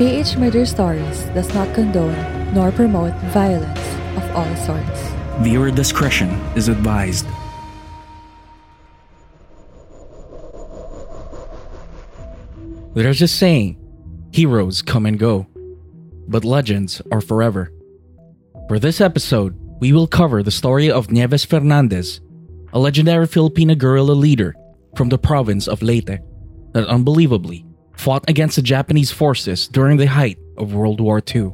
PH Murder Stories does not condone nor promote violence of all sorts. Viewer discretion is advised. There's a saying heroes come and go, but legends are forever. For this episode, we will cover the story of Nieves Fernandez, a legendary Filipino guerrilla leader from the province of Leyte that unbelievably fought against the Japanese forces during the height of World War II.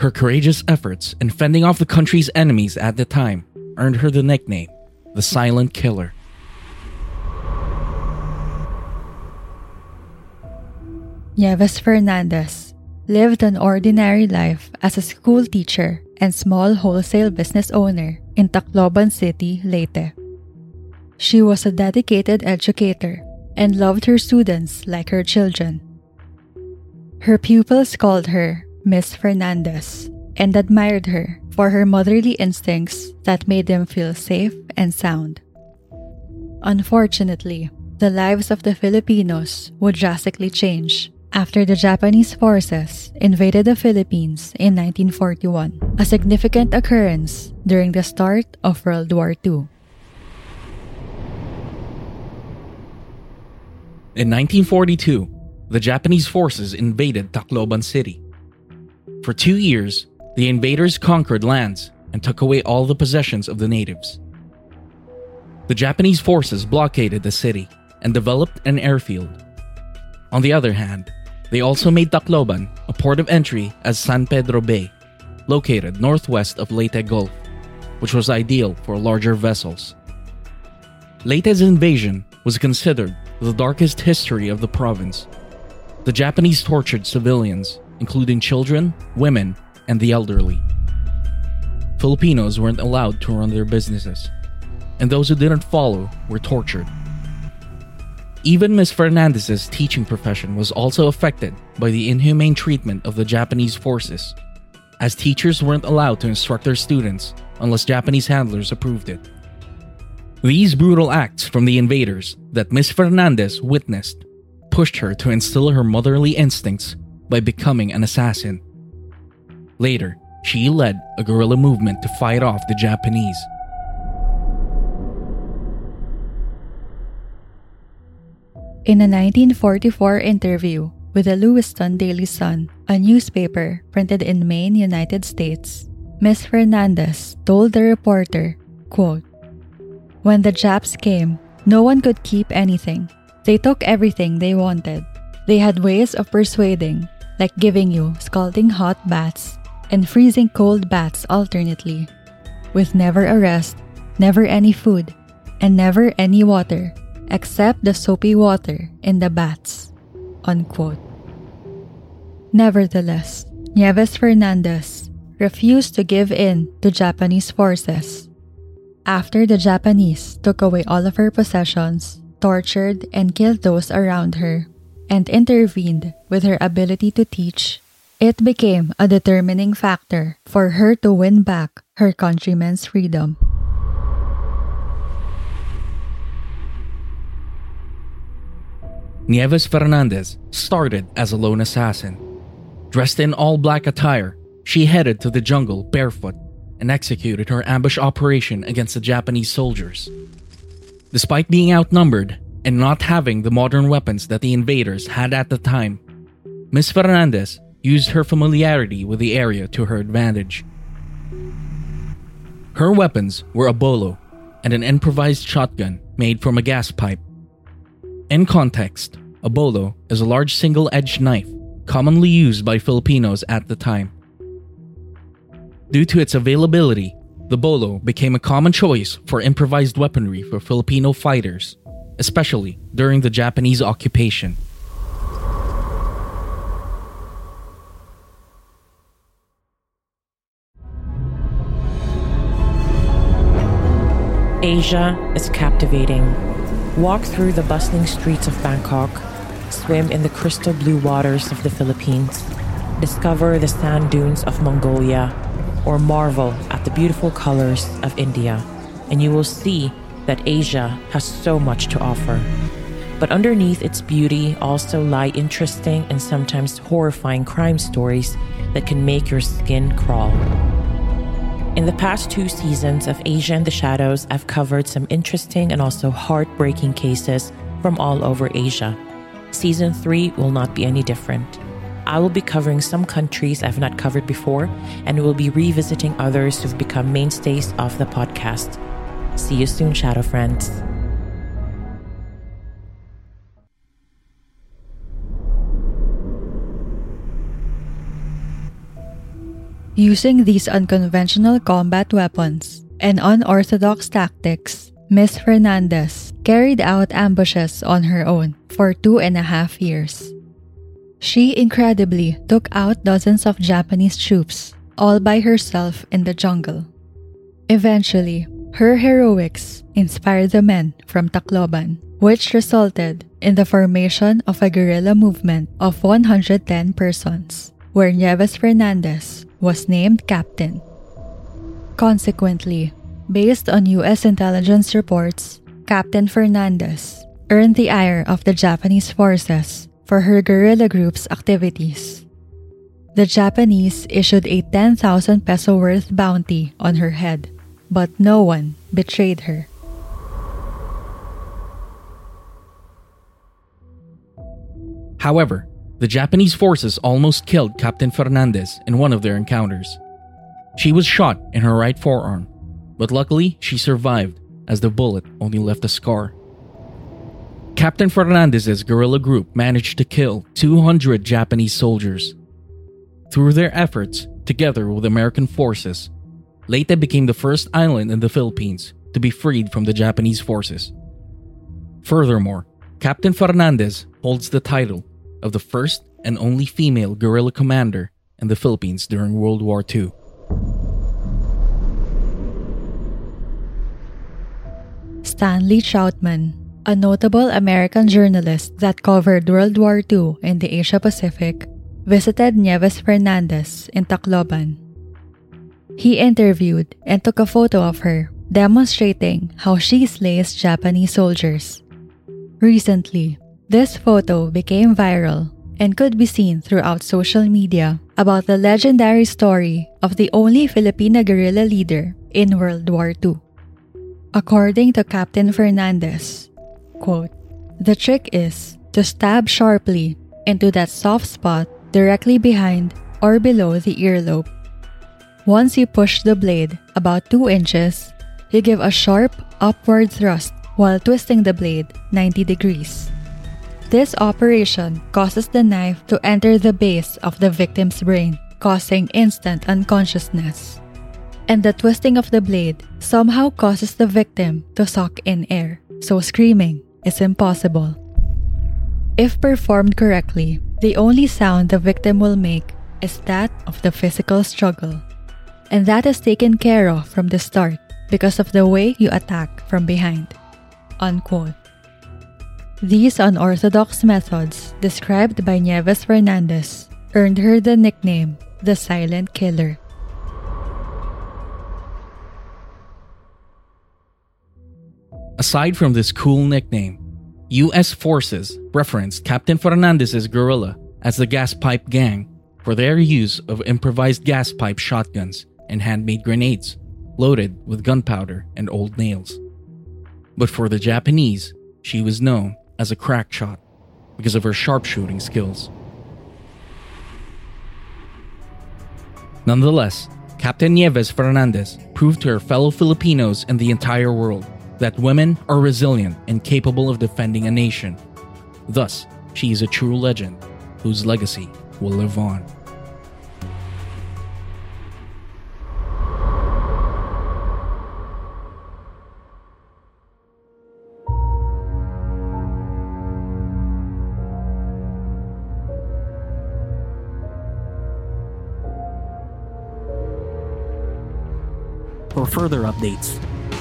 Her courageous efforts in fending off the country's enemies at the time earned her the nickname the Silent Killer. Nieves Fernandez lived an ordinary life as a school teacher and small wholesale business owner in Tacloban City, Leyte. She was a dedicated educator and loved her students like her children. Her pupils called her Miss Fernandez and admired her for her motherly instincts that made them feel safe and sound. Unfortunately, the lives of the Filipinos would drastically change after the Japanese forces invaded the Philippines in 1941, a significant occurrence during the start of World War II. In 1942, the Japanese forces invaded Tacloban City. For two years, the invaders conquered lands and took away all the possessions of the natives. The Japanese forces blockaded the city and developed an airfield. On the other hand, they also made Tacloban a port of entry as San Pedro Bay, located northwest of Leyte Gulf, which was ideal for larger vessels. Leyte's invasion was considered the darkest history of the province. The Japanese tortured civilians, including children, women, and the elderly. Filipinos weren't allowed to run their businesses, and those who didn't follow were tortured. Even Ms. Fernandez's teaching profession was also affected by the inhumane treatment of the Japanese forces, as teachers weren't allowed to instruct their students unless Japanese handlers approved it. These brutal acts from the invaders that Ms. Fernandez witnessed pushed her to instill her motherly instincts by becoming an assassin. Later, she led a guerrilla movement to fight off the Japanese. In a 1944 interview with the Lewiston Daily Sun, a newspaper printed in Maine, United States, Ms. Fernandez told the reporter, quote, When the Japs came, no one could keep anything. They took everything they wanted. They had ways of persuading, like giving you scalding hot baths and freezing cold baths alternately, with never a rest, never any food, and never any water except the soapy water in the baths. Unquote. Nevertheless, Nieves Fernandez refused to give in to Japanese forces. After the Japanese took away all of her possessions, tortured and killed those around her, and intervened with her ability to teach, it became a determining factor for her to win back her countrymen's freedom. Nieves Fernandez started as a lone assassin. Dressed in all black attire, she headed to the jungle barefoot and executed her ambush operation against the Japanese soldiers. Despite being outnumbered and not having the modern weapons that the invaders had at the time, Ms. Fernandez used her familiarity with the area to her advantage. Her weapons were a bolo and an improvised shotgun made from a gas pipe. In context, a bolo is a large single edged knife commonly used by Filipinos at the time. Due to its availability, the bolo became a common choice for improvised weaponry for Filipino fighters, especially during the Japanese occupation. Asia is captivating. Walk through the bustling streets of Bangkok, swim in the crystal blue waters of the Philippines, discover the sand dunes of Mongolia, or marvel at the beautiful colors of India, and you will see that Asia has so much to offer. But underneath its beauty also lie interesting and sometimes horrifying crime stories that can make your skin crawl. In the past two seasons of Asia in the Shadows, I've covered some interesting and also heartbreaking cases from all over Asia. Season 3 will not be any different. I will be covering some countries I've not covered before, and will be revisiting others who've become mainstays of the podcast. See you soon, Shadow Friends. Using these unconventional combat weapons and unorthodox tactics, Miss Fernandez carried out ambushes on her own for two and a half years. She incredibly took out dozens of Japanese troops all by herself in the jungle. Eventually, her heroics inspired the men from Tacloban, which resulted in the formation of a guerrilla movement of 110 persons, where Nieves Fernandez was named captain. Consequently, based on U.S. intelligence reports, Captain Fernandez earned the ire of the Japanese forces for her guerrilla group's activities. The Japanese issued a 10,000 peso worth bounty on her head, but no one betrayed her. However, the Japanese forces almost killed Captain Fernandez in one of their encounters. She was shot in her right forearm, but luckily she survived as the bullet only left a scar. Captain Fernandez's guerrilla group managed to kill 200 Japanese soldiers. Through their efforts, together with American forces, Leyte became the first island in the Philippines to be freed from the Japanese forces. Furthermore, Captain Fernandez holds the title of the first and only female guerrilla commander in the Philippines during World War II. Stanley Troutman, a notable American journalist that covered World War II in the Asia Pacific, visited Nieves Fernandez in Tacloban. He interviewed and took a photo of her, demonstrating how she slays Japanese soldiers. Recently, this photo became viral and could be seen throughout social media about the legendary story of the only Filipina guerrilla leader in World War II. According to Captain Fernandez, quote, the trick is to stab sharply into that soft spot directly behind or below the earlobe. Once you push the blade about 2 inches, you give a sharp upward thrust while twisting the blade 90 degrees. This operation causes the knife to enter the base of the victim's brain, causing instant unconsciousness. And the twisting of the blade somehow causes the victim to suck in air, so screaming is impossible. If performed correctly, the only sound the victim will make is that of the physical struggle. And that is taken care of from the start because of the way you attack from behind. Unquote. These unorthodox methods, described by Nieves Fernandez, earned her the nickname the Silent Killer. Aside from this cool nickname, U.S. forces referenced Captain Fernandez's guerrilla as the Gas Pipe Gang for their use of improvised gas pipe shotguns and handmade grenades loaded with gunpowder and old nails. But for the Japanese, she was known as a crack shot because of her sharpshooting skills. Nonetheless, Captain Nieves Fernandez proved to her fellow Filipinos and the entire world that women are resilient and capable of defending a nation. Thus, she is a true legend whose legacy will live on. For further updates,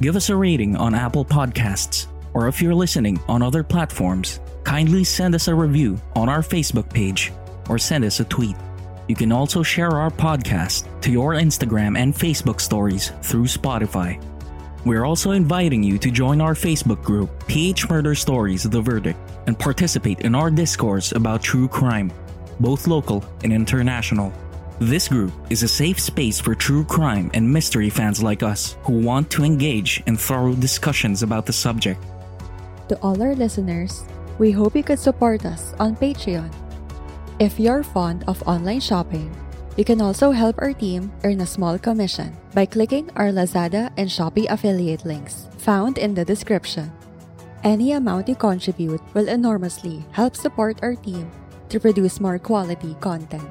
Give us a rating on Apple Podcasts, or if you're listening on other platforms, kindly send us a review on our Facebook page or send us a tweet. You can also share our podcast to your Instagram and Facebook stories through Spotify. We're also inviting you to join our Facebook group, PH Murder Stories The Verdict, and participate in our discourse about true crime, both local and international. This group is a safe space for true crime and mystery fans like us who want to engage in thorough discussions about the subject. To all our listeners, we hope you could support us on Patreon. If you're fond of online shopping, you can also help our team earn a small commission by clicking our Lazada and Shopee affiliate links found in the description. Any amount you contribute will enormously help support our team to produce more quality content.